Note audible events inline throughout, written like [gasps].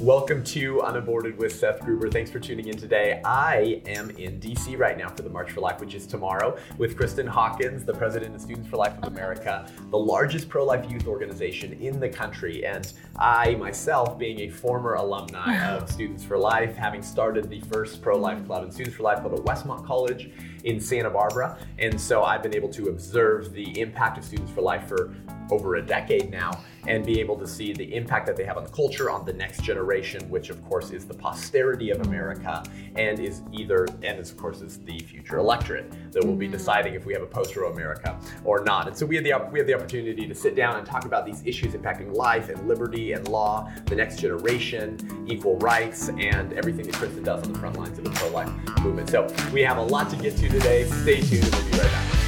Welcome to Unaborted with Seth Gruber. Thanks for tuning in today. I am in DC right now for the March for Life, which is tomorrow, with Kristen Hawkins, the president of Students for Life of America, the largest pro life youth organization in the country. And I, myself, being a former alumni [laughs] of Students for Life, having started the first pro life club in Students for Life called at Westmont College in Santa Barbara. And so I've been able to observe the impact of Students for Life for over a decade now and be able to see the impact that they have on the culture, on the next generation, which of course is the posterity of America and is either, and is, of course is the future electorate that will be mm-hmm. deciding if we have a post-Roe America or not. And so we have the we had the opportunity to sit down and talk about these issues impacting life and liberty and law, the next generation, equal rights, and everything that Kristen does on the front lines of the pro-life movement. So we have a lot to get to today. Stay tuned and we'll be right back.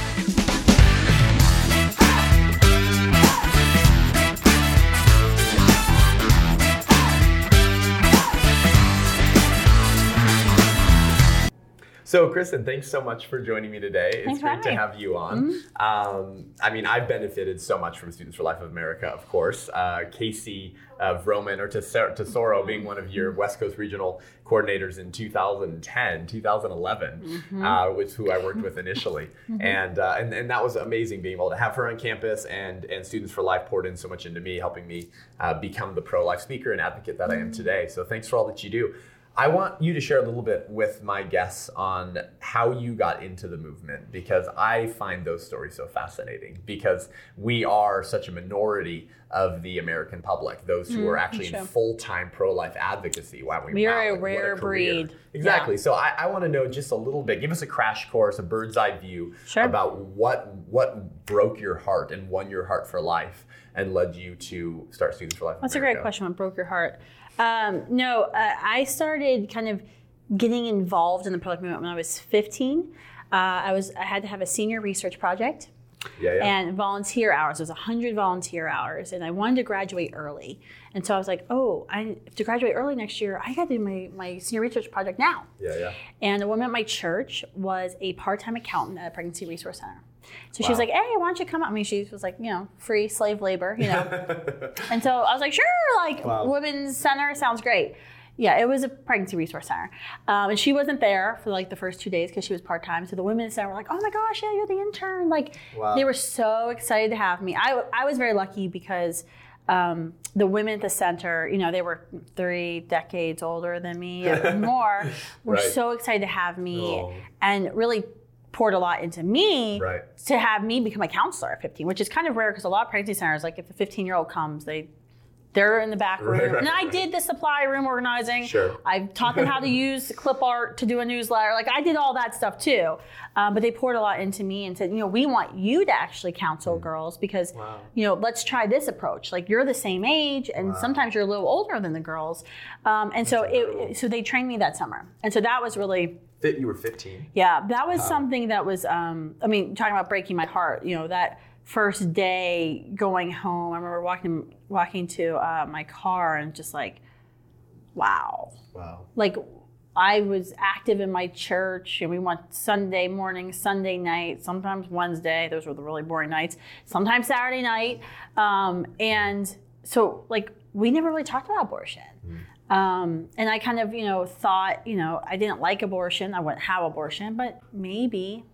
So, Kristen, thanks so much for joining me today. It's Thanks for great to have you on. Um, I mean, I've benefited so much from Students for Life of America, of course. Uh, Casey uh, Vroman or Tesor- Tesoro being one of your West Coast regional coordinators in 2010, 2011, uh, which who I worked with initially, [laughs] and, uh, and and that was amazing being able to have her on campus and and Students for Life poured in so much into me, helping me uh, become the pro life speaker and advocate that I am today. So thanks for all that you do. I want you to share a little bit with my guests on how you got into the movement because I find those stories so fascinating because we are such a minority of the American public, those who mm, are actually in full-time pro-life advocacy. Wow, we, We are wow, a like, what rare career. breed. Exactly. So I, I want to know just a little bit. Give us a crash course, a bird's eye view Sure. about what what broke your heart and won your heart for life and led you to start Students for Life. That's a great question. What broke your heart? Um, no, uh, I started kind of getting involved in the pro-life movement when I was 15. Uh, I was I had to have a senior research project Yeah, yeah. and volunteer hours. It was 100 volunteer hours, and I wanted to graduate early. And so I was like, oh, I to graduate early next year, I got to do my, my senior research project now. yeah, yeah. And a woman at my church was a part-time accountant at a pregnancy resource center. So she was like, "Hey, why don't you come out?" I mean, she was like, you know, free slave labor, you know. [laughs] and so I was like, "Sure, like Wow. women's center sounds great." Yeah, it was a pregnancy resource center, um, and she wasn't there for like the first two days because she was part time. So the women's center were like, "Oh my gosh, yeah, you're the intern!" Like Wow. they were so excited to have me. I I was very lucky because. Um, the women at the center, you know, they were three decades older than me and [laughs] more, were Right. so excited to have me Oh. and really poured a lot into me Right. to have me become a counselor at 15, which is kind of rare because a lot of pregnancy centers, like if a 15 year old comes, they they're in the back room. Right, right, and I right. did the supply room organizing. Sure. I taught them how to [laughs] use clip art to do a newsletter. Like I did all that stuff too. Um, but they poured a lot into me and said, you know, we want you to actually counsel girls because, Mm. Wow. you know, let's try this approach. Like you're the same age and sometimes you're a little older than the girls. Um, and so it, so they trained me that summer. And so that was really Fit, you were 15. yeah, that was something that was, um, I mean, talking about breaking my heart, you know, that first day going home, I remember walking walking to uh, my car and just like, wow. Wow. Like, I was active in my church and we went Sunday morning, Sunday night, sometimes Wednesday. Those were the really boring nights. Sometimes Saturday night. Um, and so, like, we never really talked about abortion. Um, and I kind of, you know, thought, you know, I didn't like abortion. I wouldn't have abortion, but maybe,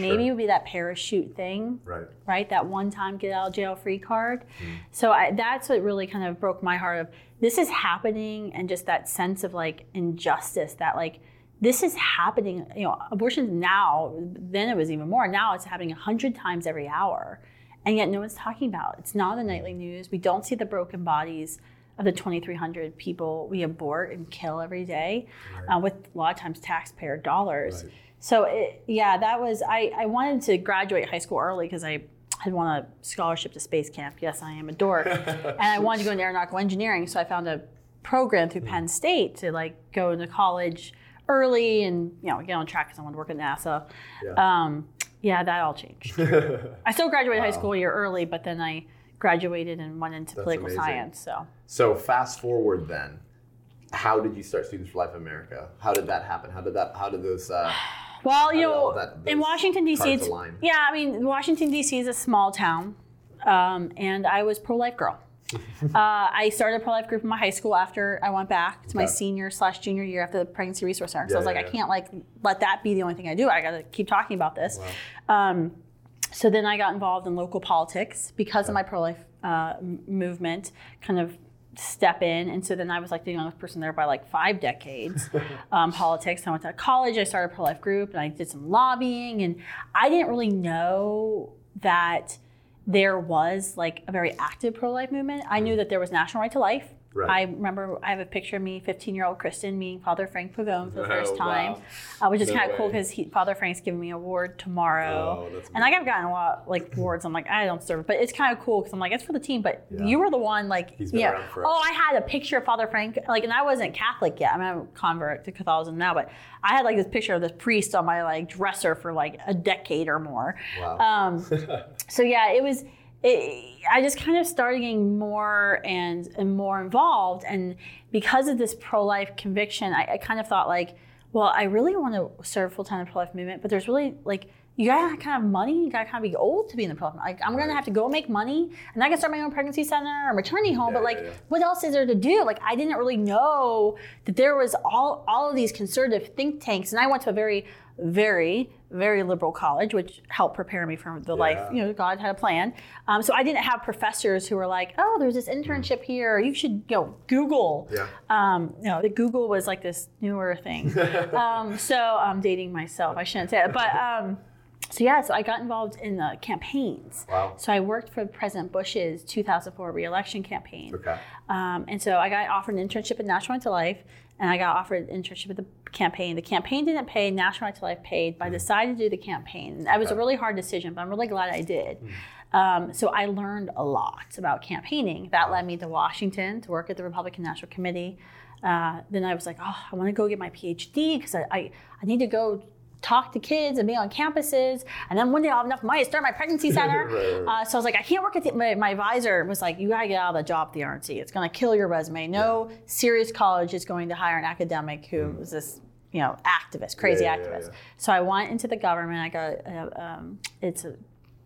maybe Sure. it would be that parachute thing, Right. right? That one time get out of jail free card. So I, that's what really kind of broke my heart of this is happening and just that sense of like injustice that like this is happening, you know, abortions now, then it was even more. Now it's happening a hundred times every hour. And yet no one's talking about it. It's not in the nightly news. We don't see the broken bodies of the 2,300 people we abort and kill every day uh, with a lot of times taxpayer dollars. Right. So it, yeah, that was I, I wanted to graduate high school early because I had won a scholarship to space camp. Yes, I am a dork, [laughs] and I wanted to go into aeronautical engineering. So I found a program through Penn State to like go into college early and you know get on track because I wanted to work at NASA. Yeah. Um, yeah, that all changed. [laughs] I still graduated high school a year early, but then I graduated and went into That's political amazing. science. So So fast forward then, how did you start Students for Life America? How did that happen? How did that? How did those? Uh, Well, you know, that- in Washington D.C., it's yeah. I mean, Washington D.C. is a small town, um, and I was pro-life girl. [laughs] uh, I started a pro life group in my high school after I went back to my Okay. senior slash junior year after the pregnancy resource center. So I was like, yeah, I can't like let that be the only thing I do. I got to keep talking about this. Um, so then I got involved in local politics because of my pro life uh, movement. Kind of step in, and so then I was like the youngest person there by like five decades. [laughs] um, politics. I went to college. I started a pro life group, and I did some lobbying, and I didn't really know that there was like a very active pro life movement. I knew that there was National Right to Life. Right. I remember I have a picture of me, 15 year old Kristen, meeting Father Frank Pavone for the [laughs] Oh, first time, wow. uh, which is No kind of cool because Father Frank's giving me an award tomorrow. Oh, and like I've gotten a lot like awards. I'm like I don't serve, but it's kind of cool because I'm like it's for the team. But Yeah. you were the one like yeah. Oh, I had a picture of Father Frank like, and I wasn't Catholic yet. I mean, I'm a convert to Catholicism now, but I had like this picture of this priest on my like dresser for like a decade or more. Wow. Um, [laughs] so yeah, it was. It, I just kind of started getting more and and more involved, and because of this pro life conviction, I, I kind of thought like, well, I really want to serve full time in the pro life movement, but there's really like you gotta kind of money, you gotta kind of be old to be in the pro life. Like I'm gonna have to go make money, and I can start my own pregnancy center or maternity home. Yeah, but like, yeah, yeah. what else is there to do? Like I didn't really know that there was all all of these conservative think tanks, and I went to a very very very liberal college, which helped prepare me for the life. You know, God had a plan. Um, so I didn't have professors who were like, "Oh, there's this internship here. You should, you know, Google." Yeah. Um, you know, the Google was like this newer thing. [laughs] um, so I'm dating myself. I shouldn't say it, but. Um, so yeah, so I got involved in the campaigns. Wow. So I worked for President Bush's 2004 reelection campaign. Okay. Um, and so I got offered an internship at National to Life, and I got offered an internship at the campaign. The campaign didn't pay, National Right to Life paid, but I decided to do the campaign. That was a really hard decision, but I'm really glad I did. Um, so I learned a lot about campaigning. That led me to Washington to work at the Republican National Committee. Uh, then I was like, oh, I want to go get my PhD because I, I, I need to go talk to kids and be on campuses. And then one day I'll have enough money to start my pregnancy [laughs] center. Right. Uh, so I was like, I can't work at the, my, my advisor was like, you gotta get out of the job at the RNC. It's gonna kill your resume. No serious college is going to hire an academic who is this, you know, activist, crazy Yeah, yeah, activist. yeah. So I went into the government. I got, uh, um, it's a,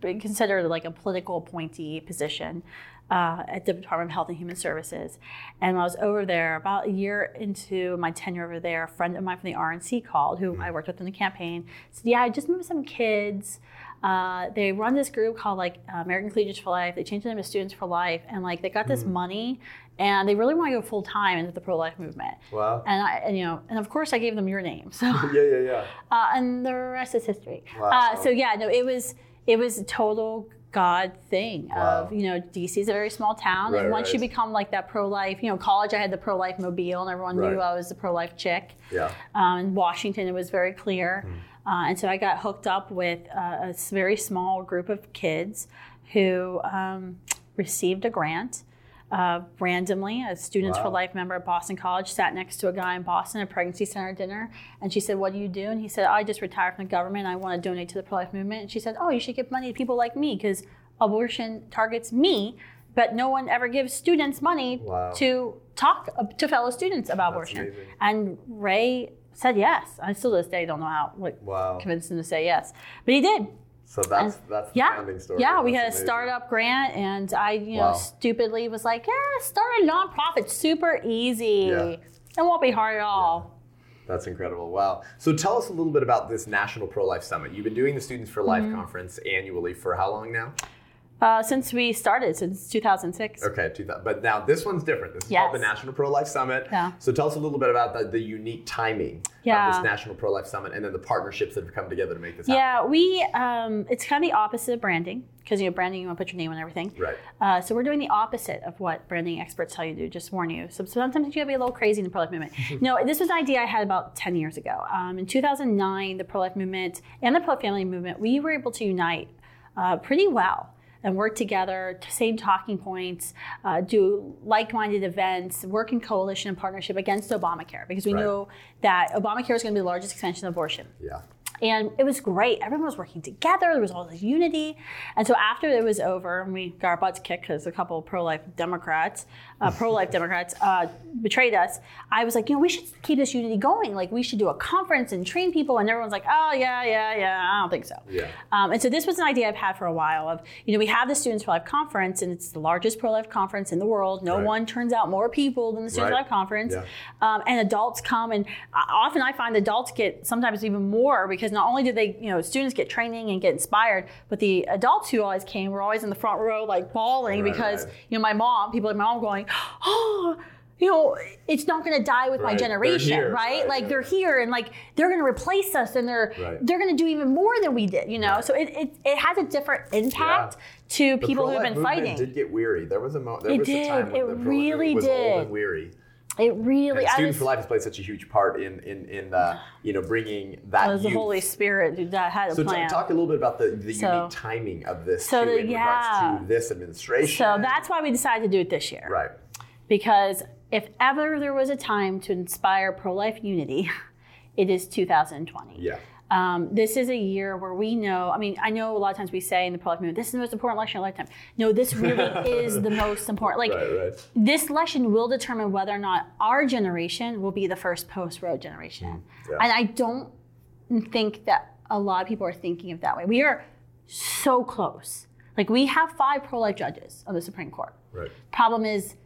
considered like a political appointee position uh, at the Department of Health and Human Services. And when I was over there, about a year into my tenure over there, a friend of mine from the RNC called, who I worked with in the campaign, said, "Yeah, I just moved some kids." Uh, they run this group called like American Collegians for Life. They changed the name to Students for Life, and like they got this money, and they really want to go full time into the pro life movement. Wow. And I, and, you know, and of course I gave them your name. So [laughs] Yeah, yeah, yeah. [laughs] uh, and the rest is history. Wow. Uh, so yeah, no, it was it was total God thing Wow. of you know DC is a very small town, Right, and once you become like that pro life, you know, college I had the pro life mobile, and everyone Right. knew I was the pro life chick. Yeah. Um, in Washington, it was very clear, Hmm. uh, and so I got hooked up with uh, a very small group of kids who um, received a grant. Uh, randomly, a Students for Life member at Boston College sat next to a guy in Boston at a pregnancy center dinner, and she said, "What do you do?" And he said, "I just retired from the government. I want to donate to the pro-life movement." And she said, "Oh, you should give money to people like me because abortion targets me, but no one ever gives students money Wow. to talk to fellow students about abortion." amazing. And Ray said yes. I still to this day don't know how what Wow. convinced him to say yes, but he did. So that's that's the Yeah, founding story. yeah. We That's had a startup grant, and I, you know, Wow. stupidly was like, "Yeah, start a nonprofit, super easy. Yeah. It won't be hard at all." That's incredible. Wow. So tell us a little bit about this National Pro Life Summit. You've been doing the Students for Life Mm-hmm. conference annually for how long now? Uh, since we started, since 2006. Okay, 2000. But now this one's different. This is called the National Pro Life Summit. Yeah. So tell us a little bit about the, the unique timing Yeah. of this National Pro Life Summit and then the partnerships that have come together to make this happen. Yeah, we. Um, it's kind of the opposite of branding because you know branding, you want to put your name on everything. Right. Uh, so we're doing the opposite of what branding experts tell you to do. Just warn you. So sometimes you gotta be a little crazy in the pro life movement. [laughs] no, this was an idea I had about 10 years ago. Um, in 2009, the pro life movement and the pro family movement, we were able to unite uh, pretty well and work together, same talking points, uh, do like-minded events, work in coalition and partnership against Obamacare because we Right. knew that Obamacare was going to be the largest expansion of abortion. Yeah. And it was great. Everyone was working together. There was all this unity. And so after it was over, and we got our butts kicked because a couple of pro-life Democrats, uh, pro-life Democrats, uh, betrayed us. I was like, you know, we should keep this unity going. Like, we should do a conference and train people. And everyone's like, oh yeah, yeah, yeah. I don't think so. Yeah. Um, and so this was an idea I've had for a while. Of you know, we have the Students for Life conference, and it's the largest pro-life conference in the world. No Right. one turns out more people than the Students for Life conference. Yeah. Um, and adults come, and often I find adults get sometimes even more because not only do they, you know, students get training and get inspired, but the adults who always came were always in the front row, like bawling Right, because right. you know my mom, people like my mom going, oh. [gasps] You know, it's not going to die with my Right. They're generation, right? Right, Like yeah. they're here, and like they're going to replace us, and they're Right. they're going to do even more than we did. You know, so it, it it has a different impact to The people who've been movement fighting. did get weary. There was a moment. there It was a time did. It really was old did. and weary. it really, And Students was- for Life has played such a huge part in in in uh, you know bringing that. it was the. Holy Spirit that had a So plan. talk a little bit about the, the So- unique timing of this So too, the- in yeah. regards to this administration. so that's why we decided to do it this year. right. Because if ever there was a time to inspire pro-life unity, [laughs] it is 2020. Yeah. Um, this is a year where we know. I mean, I know a lot of times we say in the pro-life movement, "This is the most important election of our lifetime." No, this really [laughs] is the most important. Like Right. Right. this election will determine whether or not our generation will be the first post-Roe generation. yeah. And I don't think that a lot of people are thinking of that way. We are so close. Like we have five pro-life judges on the Supreme Court. Right. Problem is,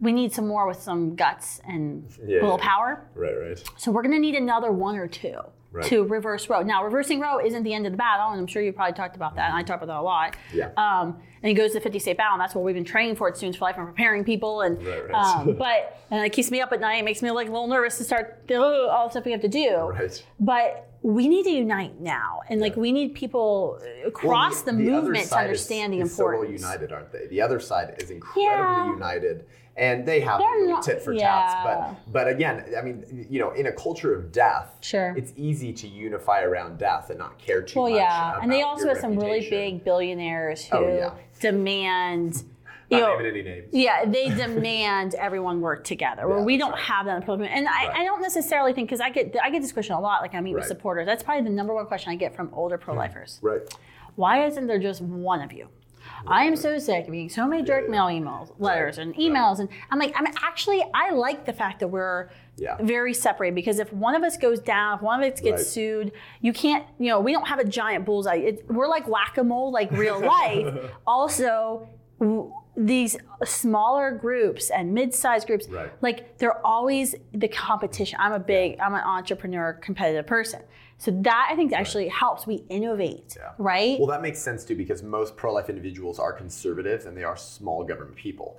we need some more with some guts and Yeah, willpower. Right. Right. So we're going to need another one or two Right. to reverse Roe. Now, reversing Roe isn't the end of the battle, and I'm sure you probably talked about that, and I talk about that a lot. Yeah. Um, and it goes to the 50 state battle, and that's what we've been training for at Students for Life and preparing people. And Right, right. Um, but and it keeps me up at night. It makes me like a little nervous to start all the stuff we have to do. Right. But we need to unite now, and like Yeah. we need people across the, other movement to understand is, the is so well importance. united, aren't they? The other side is incredibly Yeah. united, and they have not- tit for yeah. tats. But but again, I mean, you know, in a culture of death, Sure. it's easy to unify around death and not care too Well, much. Well, yeah, and they also have some really big billionaires oh, who Oh, yeah. demand. You know, any names. Yeah, they demand everyone work together. Where Yeah, we don't right. have that in. And I, Right. I don't necessarily think because I get I get this question a lot. Like I meet with supporters. That's probably the number one question I get from older pro-lifers. Right. Why isn't there just one of you? I am so sick of getting so many direct yeah. mail emails, letters, and emails, and I'm like, I'm actually I like the fact that we're Yeah. very separate because if one of us goes down, if one of us gets Right. sued, you can't, you know, we don't have a giant bullseye. It, we're like whack a mole, like real [laughs] life. [laughs] also, these smaller groups and mid-sized groups, Right. like they're always the competition. I'm a big, I'm an entrepreneur, competitive person. So that I think actually helps. We innovate, Yeah. right? Well, that makes sense too because most pro-life individuals are conservatives and they are small government people.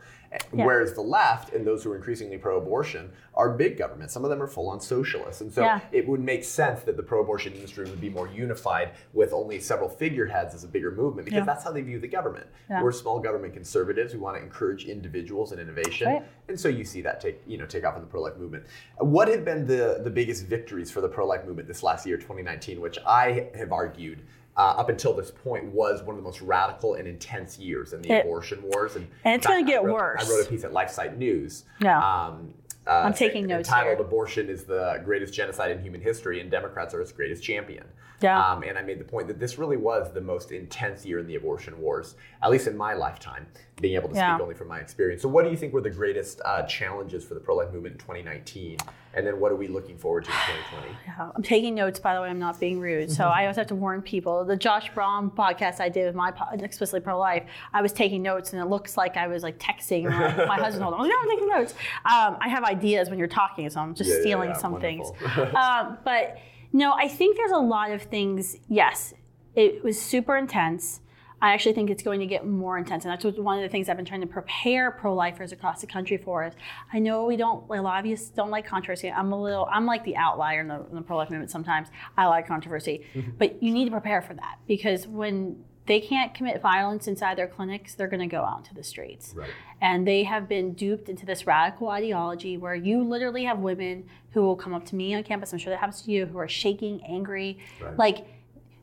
Yeah. Whereas the left and those who are increasingly pro-abortion are big government. Some of them are full-on socialists, and so Yeah. it would make sense that the pro-abortion industry would be more unified with only several figureheads as a bigger movement because Yeah. that's how they view the government. We're small government conservatives. We want to encourage individuals and innovation, Right. and so you see that take you know take off in the pro-life movement. What have been the the biggest victories for the pro-life movement this last year, 2019, which I have argued uh, up until this point was one of the most radical and intense years in the It- abortion wars, and, and it's gonna get I wrote, worse. I wrote a piece at LifeSite News. Yeah. Um, uh, I'm taking notes Entitled here. "Abortion is the greatest genocide in human history, and Democrats are its greatest champion." Yeah. Um, and I made the point that this really was the most intense year in the abortion wars, at least in my lifetime, being able to Yeah. speak only from my experience. So, what do you think were the greatest uh, challenges for the pro-life movement in 2019? And then, what are we looking forward to in 2020? [sighs] Yeah, I'm taking notes, by the way. I'm not being rude. So I always have to warn people. The Josh Brahm podcast I did with my po- explicitly pro life, I was taking notes, and it looks like I was like texting my, [laughs] my husband. Hold on, I was like, no, I'm taking notes. Um, I have ideas when you're talking, so I'm just Yeah, stealing yeah, some wonderful. things. [laughs] um, but no, I think there's a lot of things. Yes, it was super intense. I actually think it's going to get more intense, and that's one of the things I've been trying to prepare pro-lifers across the country for. Is I know we don't a lot of you don't like controversy. I'm a little I'm like the outlier in the, in the pro-life movement. Sometimes I like controversy, [laughs] but you need to prepare for that because when they can't commit violence inside their clinics, they're going to go out into the streets. Right. And they have been duped into this radical ideology where you literally have women who will come up to me on campus, I'm sure that happens to you, who are shaking, angry. Right. Like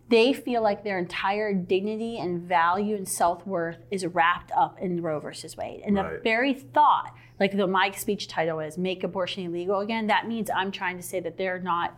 they feel like their entire dignity and value and self worth is wrapped up in Roe versus Wade. And the very thought, like the my speech title is "Make Abortion Illegal Again," that means I'm trying to say that they're not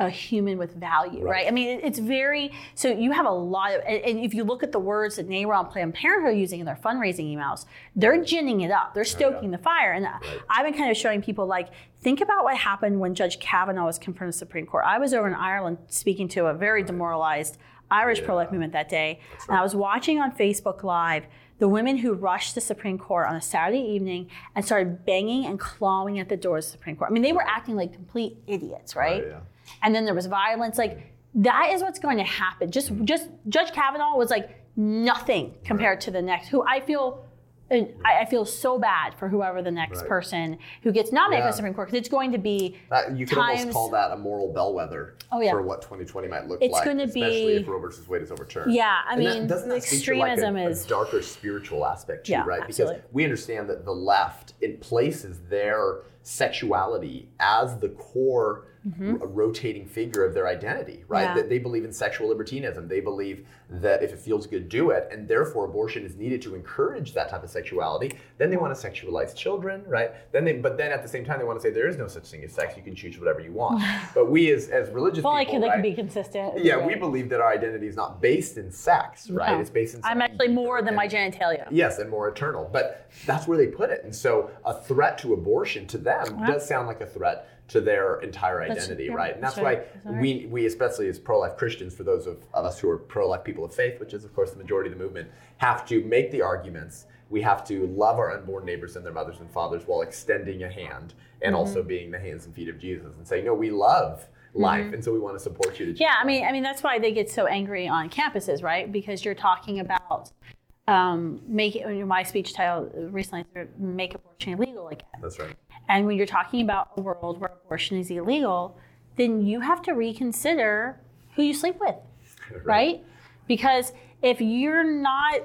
a human with value, right? Right. I mean, it- it's very so you have a lot of, and if you look at the words that NARAL and Planned Parenthood are using in their fundraising emails, they're ginning it up, they're oh, stoking the fire. And uh, I've been kind of showing people like, think about what happened when Judge Kavanaugh was confirmed to the Supreme Court. I was over in Ireland speaking to a very demoralized Irish pro life movement that day, and I was watching on Facebook Live the women who rushed the Supreme Court on a Saturday evening and started banging and clawing at the doors of the Supreme Court. I mean, they were acting like complete idiots, right? yeah. And then there was violence. Like that is what's going to happen. Just, just Judge Kavanaugh was like nothing compared to the next. Who I feel. I I feel so bad for whoever the next Right. person who gets nominated for Yeah. the Supreme Court because it's going to be That, you could times. almost call that a moral bellwether Oh, yeah. for what 2020 might look It's like, gonna especially be- if Roe versus Wade is overturned. Yeah, I And that- mean, doesn't that to, like, a- extremism a, is- darker spiritual aspect too, Yeah, right? absolutely. Because we understand that the left it places their sexuality as the core r- rotating figure of their identity, right? Mm-hmm. Yeah. That they believe in sexual libertinism. They believe that if it feels good, do it, and therefore abortion is needed to encourage that type of sexuality. Then they want to sexualize children, right? Then they, but then at the same time, they want to say there is no such thing as sex. You can choose whatever you want. [laughs] but we as as religious well, like people, they right? can be consistent. Yeah, Right. we believe that our identity is not based in sex, right? No. It's based in I'm actually more than my genitalia. Yes, and more eternal. But that's where they put it. And so a threat to abortion to them does sound like a threat to their entire identity, yeah, right? And that's, why we, we, especially as pro life Christians, for those of, of us who are pro life people of faith, which is, of course, the majority of the movement, have to make the arguments. We have to love our unborn neighbors and their mothers and fathers while extending a hand and Mm-hmm. also being the hands and feet of Jesus and saying, no, we love life. And so we want to support you to Mm-hmm. Yeah, I mean, I mean that's why they get so angry on campuses, right? Because you're talking about um, my speech title recently make abortion illegal again. That's right. And when you're talking about a world where abortion is illegal, then you have to reconsider who you sleep with, [laughs] right? Because if you're not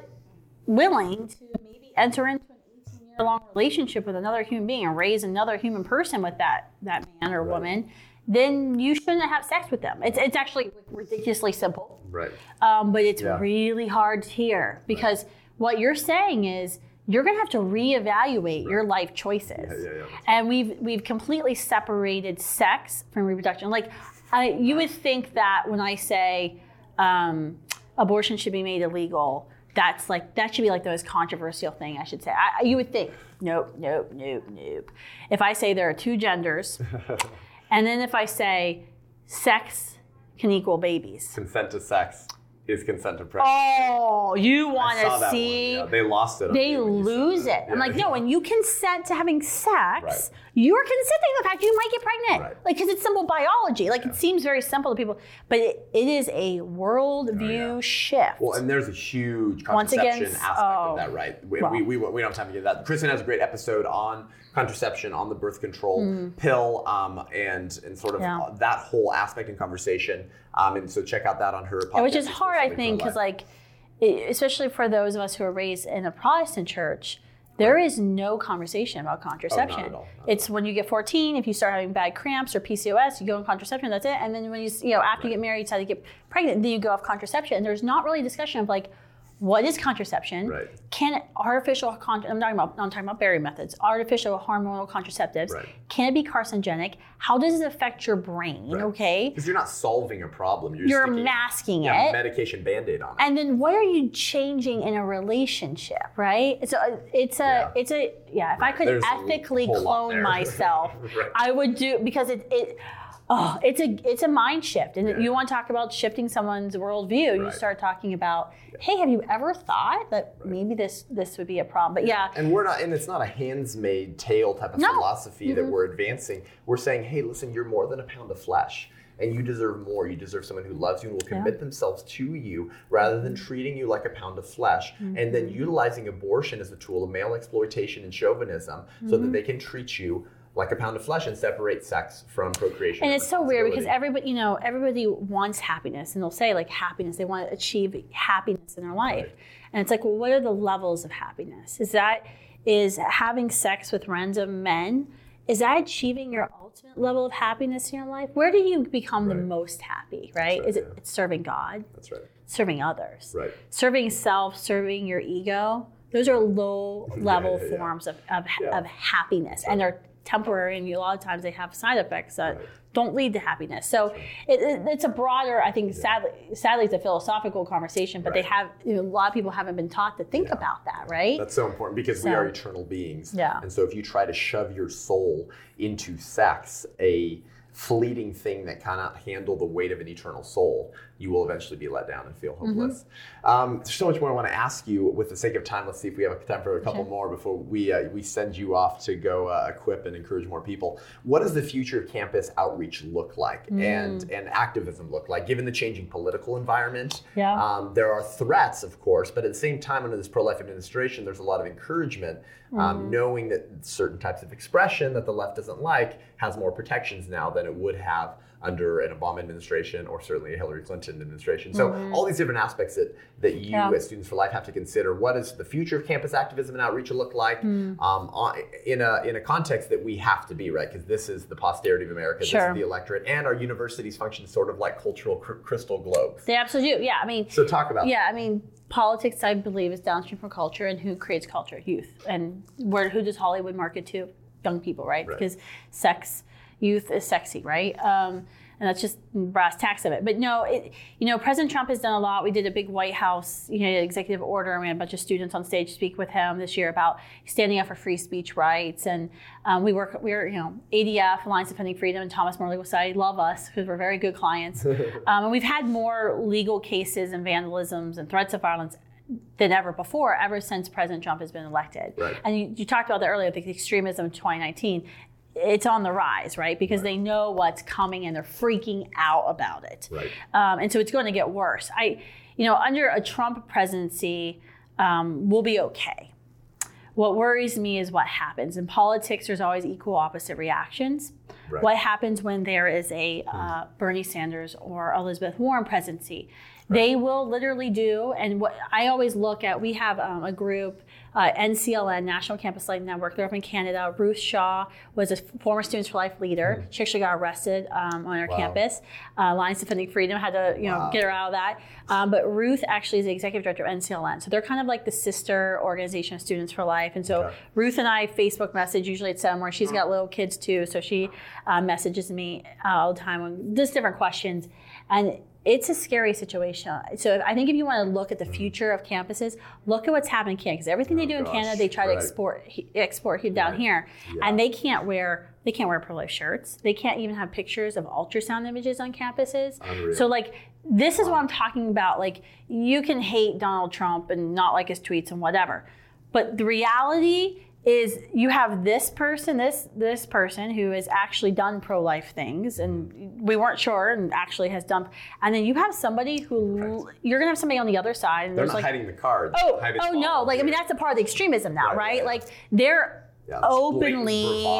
willing to maybe enter into an 18 year long relationship with another human being and raise another human person with that, that man or woman, then you shouldn't have sex with them. It's, it's actually ridiculously simple. Right. Um, but it's Yeah. really hard to hear because what you're saying is you're going to have to reevaluate your life choices. Yeah, yeah, yeah. And we've we've completely separated sex from reproduction. Like, I, you would think that when I say um, abortion should be made illegal, that's like that should be like the most controversial thing I should say. I, you would think, nope, nope, nope, nope. If I say there are two genders, [laughs] and then if I say sex can equal babies. Consent to sex is consent to pregnancy. Oh, you want to see? One. Yeah, they lost it. They me when you said lose it. I'm like, no, when you consent to having sex, Right. you're consenting to the fact you might get pregnant. Right. Like, because it's simple biology. Like, it seems very simple to people, but it, it is a worldview Oh, yeah. shift. Well, and there's a huge Once contraception again, aspect oh, of that, right? We, well. we, we, we don't have time to get that. Kristen has a great episode on contraception, on the birth control pill, um, and and sort of Mm. Yeah. that whole aspect and conversation. Um, and so check out that on her podcast. Which is hard, I think, because like, especially for those of us who are raised in a Protestant church, there is no conversation about contraception. Oh, all, not it's when you get 14, if you start having bad cramps or PCOS, you go on contraception. That's it. And then when you, you know, after you get married, you decide to get pregnant, then you go off contraception. And there's not really a discussion of like, what is contraception? Right. Can artificial con- I'm talking about I'm talking about barrier methods, artificial hormonal contraceptives. Right. Can it be carcinogenic? How does it affect your brain? Right. Okay. Because you're not solving a problem. You're, You're masking yeah, it. medication band-aid on it. And then what are you changing in a relationship, right? So it's a Yeah. it's a yeah, if I could There's ethically clone [laughs] myself, Right. I would do because it it oh, it's a it's a mind shift. And Yeah. you want to talk about shifting someone's worldview, you start talking about, hey, have you ever thought that maybe this this would be a problem? But yeah, And we're not, and it's not a Handmaid's Tale type of No. Mm-hmm. philosophy that we're advancing. We're saying, hey, listen, you're more than a pound of flesh. And you deserve more. You deserve someone who loves you and will commit themselves to you rather than treating you like a pound of flesh and then Mm-hmm. utilizing abortion as a tool of male exploitation and chauvinism so Mm-hmm. that they can treat you like a pound of flesh and separate sex from procreation. and it's so weird because everybody, you know, everybody wants happiness, and they'll say like happiness. They want to achieve happiness in their life, and it's like, well, what are the levels of happiness? Is that is having sex with random men? Is that achieving your ultimate level of happiness in your life? Where do you become the most happy? Right? right, is it yeah. serving God, That's right. serving others, Right. serving self, serving your ego? Those are low level yeah, yeah. forms of, of, of happiness, and they're temporary, and a lot of times they have side effects that Right. don't lead to happiness. So it, it, it's a broader, I think, sadly, sadly, it's a philosophical conversation, but they have, you know, a lot of people haven't been taught to think about that, right? That's so important because we are eternal beings. Yeah. And so if you try to shove your soul into sex, a fleeting thing that cannot handle the weight of an eternal soul, you will eventually be let down and feel Mm-hmm. hopeless. Um, there's so much more I want to ask you. With the sake of time, let's see if we have a time for a couple Sure. more before we uh, we send you off to go uh, equip and encourage more people. What does the future of campus outreach look like Mm. and and activism look like, given the changing political environment? Yeah. Um, there are threats, of course, but at the same time, under this pro-life administration, there's a lot of encouragement, Mm-hmm. um, knowing that certain types of expression that the left doesn't like has more protections now than it would have under an Obama administration or certainly a Hillary Clinton administration. So all these different aspects that that you Mm-hmm. Yeah. as Students for Life have to consider. What does the future of campus activism and outreach look like Mm. um, on, in a in a context that we have to be right because this is the posterity of America, this is the electorate, and our universities function sort of like cultural cr- crystal globes. They absolutely do. Yeah, I mean, So talk about yeah, I mean, politics, I believe, is downstream from culture, and who creates culture? Youth. And where who does Hollywood market to? Young people, right? Right. Because sex, youth is sexy, right? Um, and that's just brass tacks of it. But no, it, you know, President Trump has done a lot. We did a big White House, you know, executive order, and we had a bunch of students on stage speak with him this year about standing up for free speech rights. And um, we work, we're, you know, ADF, Alliance Defending Freedom, and Thomas More Society love us because we're very good clients. [laughs] um, and we've had more legal cases and vandalisms and threats of violence than ever before, ever since President Trump has been elected. Right. And you, you talked about that earlier, the extremism of 2019. It's on the rise, right? Because they know what's coming and they're freaking out about it. Right. Um, and so it's going to get worse. I, you know, under a Trump presidency, um, we'll be okay. What worries me is what happens in politics. There's always equal opposite reactions. Right. What happens when there is a uh, Bernie Sanders or Elizabeth Warren presidency? They will literally do, and what I always look at, we have um, a group, uh, NCLN, National Campus Life Network. They're up in Canada. Ruth Shaw was a former Students for Life leader. She actually got arrested um, on our Wow. campus. Uh, Alliance Defending Freedom had to, you know, Wow. get her out of that. Um, but Ruth actually is the executive director of NCLN. So they're kind of like the sister organization of Students for Life. And so Okay. Ruth and I Facebook message usually at somewhere. She's got little kids too, so she uh, messages me uh, all the time on just different questions, and it's a scary situation. So I think if you want to look at the future of campuses, look at what's happening in Canada because everything they Oh, do in Canada, they try right. to export export he- down Right. here, Yeah. and they can't wear they can't wear pro life shirts. They can't even have pictures of ultrasound images on campuses. Unreal. So like this is what I'm talking about. Like you can hate Donald Trump and not like his tweets and whatever, but the reality is you have this person, this this person who has actually done pro life things, and we weren't sure, and actually has done. And then you have somebody who you're gonna have somebody on the other side, and They're not like hiding the cards. Oh, hiding oh no! Like I mean, that's a part of the extremism now, Right, right? right, right. Like they're Yeah, openly,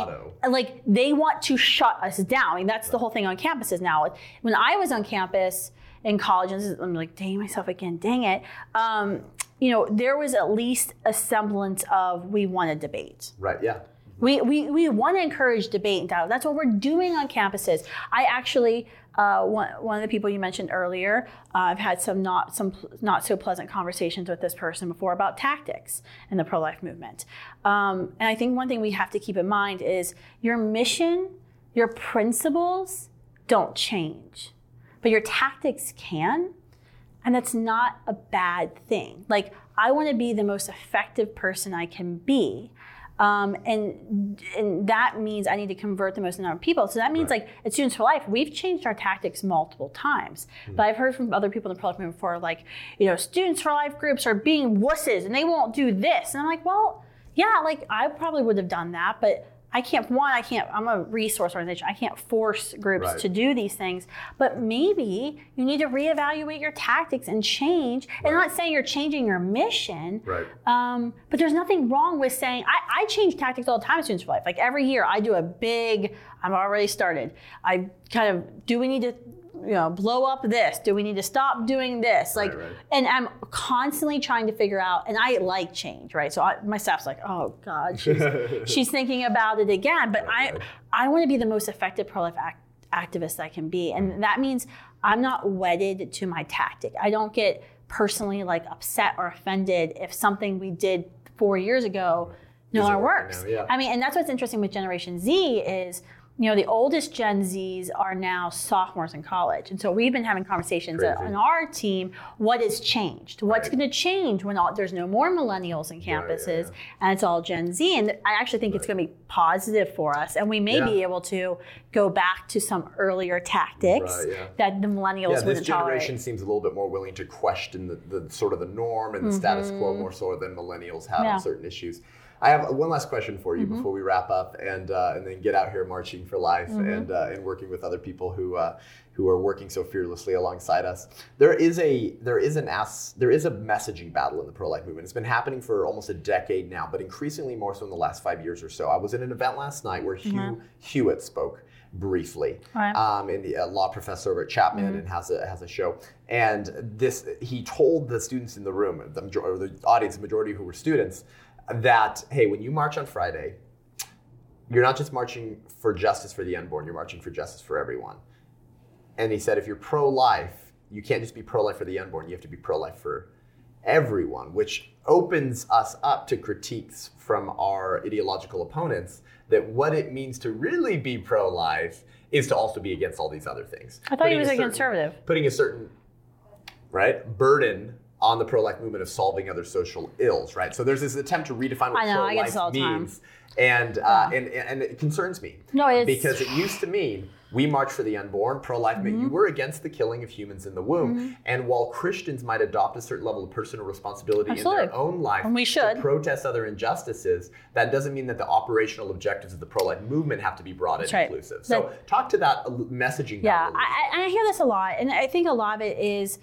like they want to shut us down. I mean, that's the whole thing on campuses now. When I was on campus in college, and is, I'm like, dang myself again, dang it. Um, you know, there was at least a semblance of we want to debate. right. Yeah. We, we, we want to encourage debate and dialogue. That's what we're doing on campuses. I actually, uh, one, one of the people you mentioned earlier, uh, I've had some not some not so pleasant conversations with this person before about tactics in the pro life movement. Um, and I think one thing we have to keep in mind is your mission, your principles don't change, but your tactics can. And that's not a bad thing. Like, I want to be the most effective person I can be. Um, and, and that means I need to convert the most number of people. So that means, Right. like, at Students for Life, we've changed our tactics multiple times. Hmm. But I've heard from other people in the pro life movement before, like, you know, Students for Life groups are being wusses and they won't do this. And I'm like, well, yeah, like, I probably would have done that, but I can't, one, I can't, I'm a resource organization. I can't force groups Right. to do these things. But maybe you need to reevaluate your tactics and change. And I'm not saying you're changing your mission. Right. Um, but there's nothing wrong with saying I, I change tactics all the time Students for Life. Like every year, I do a big. I'm already started. I kind of do we need to, you know, blow up this? Do we need to stop doing this? Like, right. and I'm constantly trying to figure out. And I like change, right? So I, my staff's like, oh God, [laughs] she's, she's thinking about it again. But I right. I want to be the most effective pro life act, activist I can be, and that means I'm not wedded to my tactic. I don't get personally like upset or offended if something we did four years ago no longer works. now, yeah. I mean, and that's what's interesting with Generation Z is, you know, the oldest Gen Zs are now sophomores in college, and so we've been having conversations Crazy. on our team. What has changed? What's Right. going to change when all, there's no more millennials in yeah, campuses, yeah. and it's all Gen Z? And I actually think it's going to be positive for us, and we may Yeah. be able to go back to some earlier tactics Right, yeah. that the millennials Yeah, this wouldn't generation tolerate. seems a little bit more willing to question the, the sort of the norm and the status quo more so than millennials have Mm-hmm. Yeah. Mm-hmm. on certain issues. I have one last question for you before we wrap up and uh, and then get out here marching for life Mm-hmm. and uh, and working with other people who uh, who are working so fearlessly alongside us. There is a there is an ass there is a messaging battle in the pro life movement. It's been happening for almost a decade now, but increasingly more so in the last five years or so. I was in an event last night where Hugh Mm-hmm. Hewitt spoke briefly Right. um, and the uh, law professor over at Chapman Mm-hmm. and has a has a show. And this he told the students in the room, the major, the audience, the majority who were students, that hey, when you march on Friday, you're not just marching for justice for the unborn, you're marching for justice for everyone. And he said, if you're pro-life, you can't just be pro-life for the unborn, you have to be pro-life for everyone, which opens us up to critiques from our ideological opponents that what it means to really be pro-life is to also be against all these other things. I thought he was a certain- conservative. Putting a certain right burden on the pro-life movement of solving other social ills, right? So there's this attempt to redefine what know, pro-life this all the time. means, and, uh, and and it concerns me. No, it's- because it used to mean we march for the unborn. Pro-life meant Mm-hmm. you were against the killing of humans in the womb, and while Christians might adopt a certain level of personal responsibility in their own life And we to should. protest other injustices, that doesn't mean that the operational objectives of the pro-life movement have to be broad and right. inclusive. So talk to that messaging. Yeah, I, I hear this a lot, and I think a lot of it is,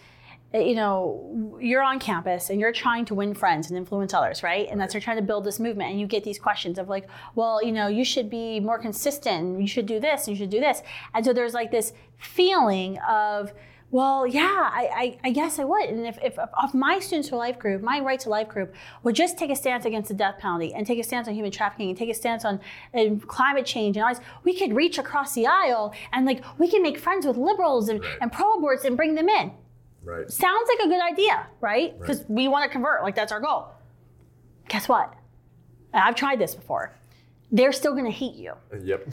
you know, you're on campus and you're trying to win friends and influence others, right? And that's you're trying to build this movement, and you get these questions of like, well, you know, you should be more consistent, you should do this, you should do this, and so there's like this feeling of. Well, yeah, I, I, I guess I would. And if, if, if my Students for Life group, my Right to Life group, would just take a stance against the death penalty and take a stance on human trafficking and take a stance on uh, climate change and all this, we could reach across the aisle and like we can make friends with liberals and, Right. and pro aborts and bring them in. Right. Sounds like a good idea, right? Because we want to convert, like that's our goal. Guess what? I've tried this before. They're still going to hate you uh, Yep.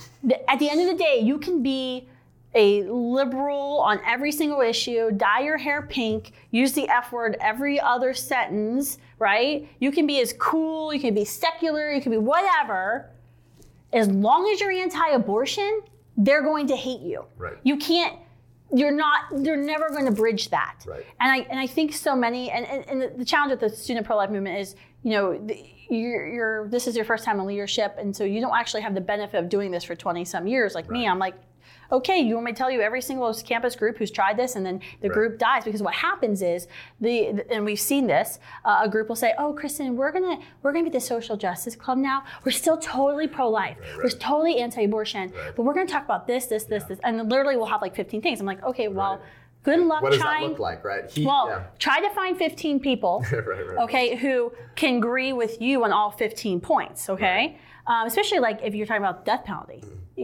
at the end of the day, you can be a liberal on every single issue, dye your hair pink, use the F word every other sentence, right? You can be as cool, you can be secular, you can be whatever. As long as you're anti abortion, they're going to hate you. Right. You can't. You're not. They're never going to bridge that. Right. And I and I think so many. And and, and the, challenge with the student pro life movement is, you know, the, you're, you're this is your first time in leadership, and so you don't actually have the benefit of doing this for 20 some years like me. I'm like, okay, you want me to tell you every single campus group who's tried this, and then the Right. group dies because what happens is the and we've seen this. Uh, a group will say, oh, Kristen, we're gonna we're gonna be the social justice club now. We're still totally pro life. We're totally anti abortion, Right. but we're gonna talk about this, this, this, this, and then literally we'll have like 15 things. I'm like, okay, well, Right. good luck What does trying. that look like, right? He, Well, yeah. try to find 15 people, [laughs] right, right, right. okay, who can agree with you on all 15 points, okay? Um, especially like if you're talking about death penalty.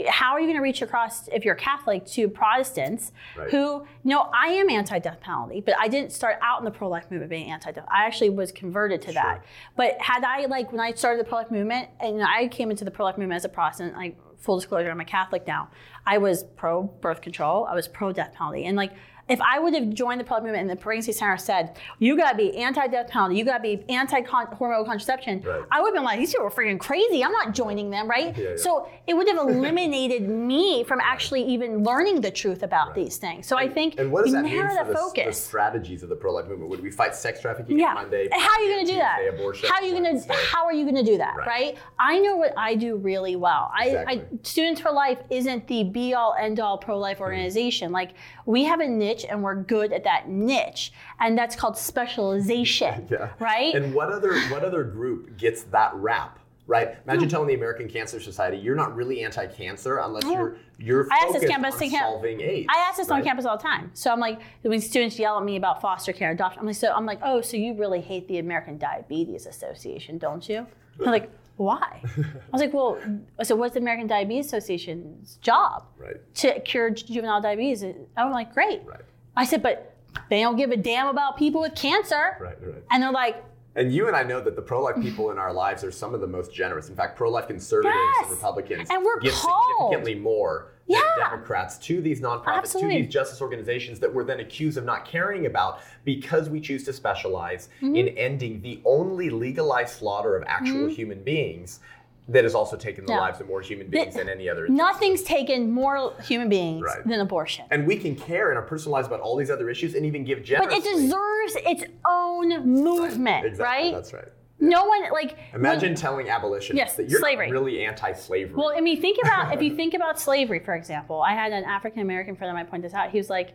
How are you going to reach across, if you're Catholic, to Protestants Right. who, no, I am anti death penalty, but I didn't start out in the pro life movement being anti death. I actually was converted to that. But had I, like, when I started the pro life movement, and I came into the pro life movement as a Protestant, like, full disclosure, I'm a Catholic now. I was pro birth control, I was pro death penalty. And, like, if I would have joined the pro life movement and the pregnancy center said, you gotta be anti death penalty, you gotta be anti hormonal contraception, Right. I would have been like, these people are freaking crazy. I'm not joining them, right? Yeah, yeah. So it would have [laughs] eliminated me from actually even learning the truth about these things. So I think And what does that mean for the the, the focus. strategies of the pro-life movement? Would we fight sex trafficking Yeah. on Monday? And how are you going to do that? Abortion How are you going to How are you going to do that? Right. Right. I know what I do really well. I, I Students for Life isn't the be all end all pro life hmm. organization. Like we have a niche and we're good at that niche, and that's called specialization. [laughs] Yeah. Right. And what other what other group gets that rap? Right. Hmm. Imagine telling the American Cancer Society you're not really anti-cancer unless you're you're I ask this focused campus on solving AIDS. I ask this on campus all the time. So I'm like, when students yell at me about foster care adoption, I'm like, so I'm like, oh, so you really hate the American Diabetes Association, don't you? They're like, why? [laughs] I was like, well, so what's the American Diabetes Association's job? Right. To cure juvenile diabetes. I'm like, great. Right. I said, but they don't give a damn about people with cancer. Right. Right. And they're like, And you and I know that the pro-life people in our lives are some of the most generous. In fact, pro-life conservatives Yes. and Republicans And we're give called. significantly more than Democrats to these nonprofits, Absolutely. to these justice organizations that we're then accused of not caring about because we choose to specialize Mm-hmm. in ending the only legalized slaughter of actual human beings that has also taken the Yeah. lives of more human beings than any other. Nothing's taken more human beings Right. than abortion. And we can care in our personal lives about all these other issues and even give But it deserves its own movement, exactly, right? That's right. No one like Imagine when- telling abolitionists Yes, that you're slavery. really anti-slavery. Well, I mean, think about if you [laughs] think about slavery, for example. I had an African American friend of mine point this out. He was like,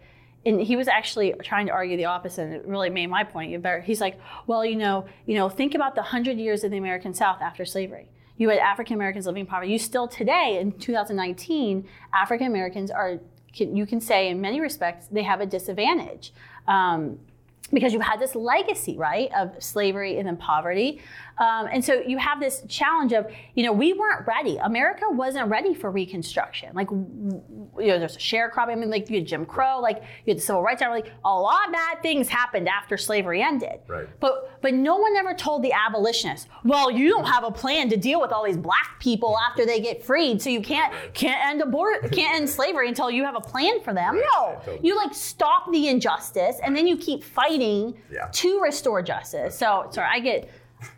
and he was actually trying to argue the opposite, and it really made my point. You better. He's like, well, you know, you know, think about the hundred years of the American South after slavery. You had African Americans living in poverty. You still today in 2019, African Americans are. You can say in many respects they have a disadvantage. Um, because you've had this legacy, right, of slavery and then poverty. Um, and so you have this challenge of, you know, we weren't ready. America wasn't ready for Reconstruction. Like, you know, there's a sharecropping. I mean, like, you had Jim Crow, like, you had the Civil Rights Act. Like, a lot of bad things happened after slavery ended. Right. But but no one ever told the abolitionists, well, you don't have a plan to deal with all these black people after they get freed, so you can't can't end abort [laughs] can't end slavery until you have a plan for them. No, you like stop the injustice and then you keep fighting Yeah. to restore justice. So sorry, I get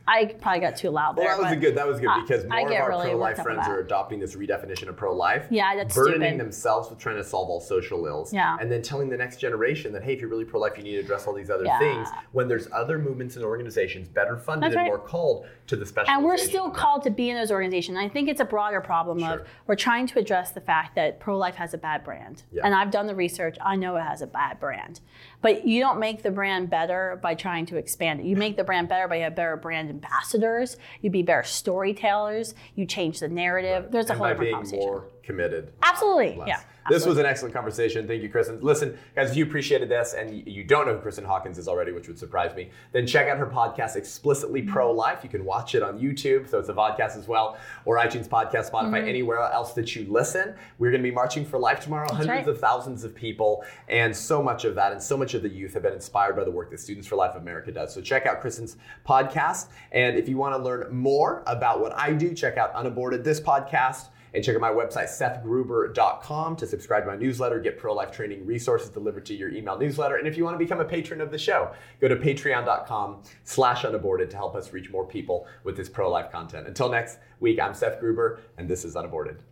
I probably got too loud there. Well, that was a good. That was good because more of our really pro-life friends are adopting this redefinition of pro-life. Yeah, that's burdening stupid. themselves with trying to solve all social ills. Yeah. and then telling the next generation that hey, if you're really pro-life, you need to address all these other Yeah. things. When there's other movements and organizations better funded That's and right. more called to the special. and we're still called to be in those organizations. I think it's a broader problem Sure. of we're trying to address the fact that pro-life has a bad brand. Yeah. And I've done the research. I know it has a bad brand. But you don't make the brand better by trying to expand it. You make the brand better by having better brand ambassadors. you'd be better storytellers. You change the narrative. There's a and whole different conversation. more committed. Absolutely. less. Yeah. This absolutely. was an excellent conversation. Thank you, Kristan. Listen, guys, if you appreciated this and you don't know who Kristan Hawkins is already, which would surprise me, then check out her podcast, Explicitly Pro Life. You can watch it on YouTube, so it's a podcast as well, or iTunes Podcast, Spotify, Mm-hmm. anywhere else that you listen. We're going to be marching for life tomorrow. Hundreds right. of thousands of people, and so much of that, and so much of the youth have been inspired by the work that Students for Life of America does. So check out Kristan's podcast, and if you want to learn more about what I do, check out Unaborted, this podcast. And check out my website, sethgruber.com, to subscribe to my newsletter, get pro life training resources delivered to your email newsletter. And if you want to become a patron of the show, go to patreon.com slash unaborted to help us reach more people with this pro life content. Until next week, I'm Seth Gruber, and this is Unaborted.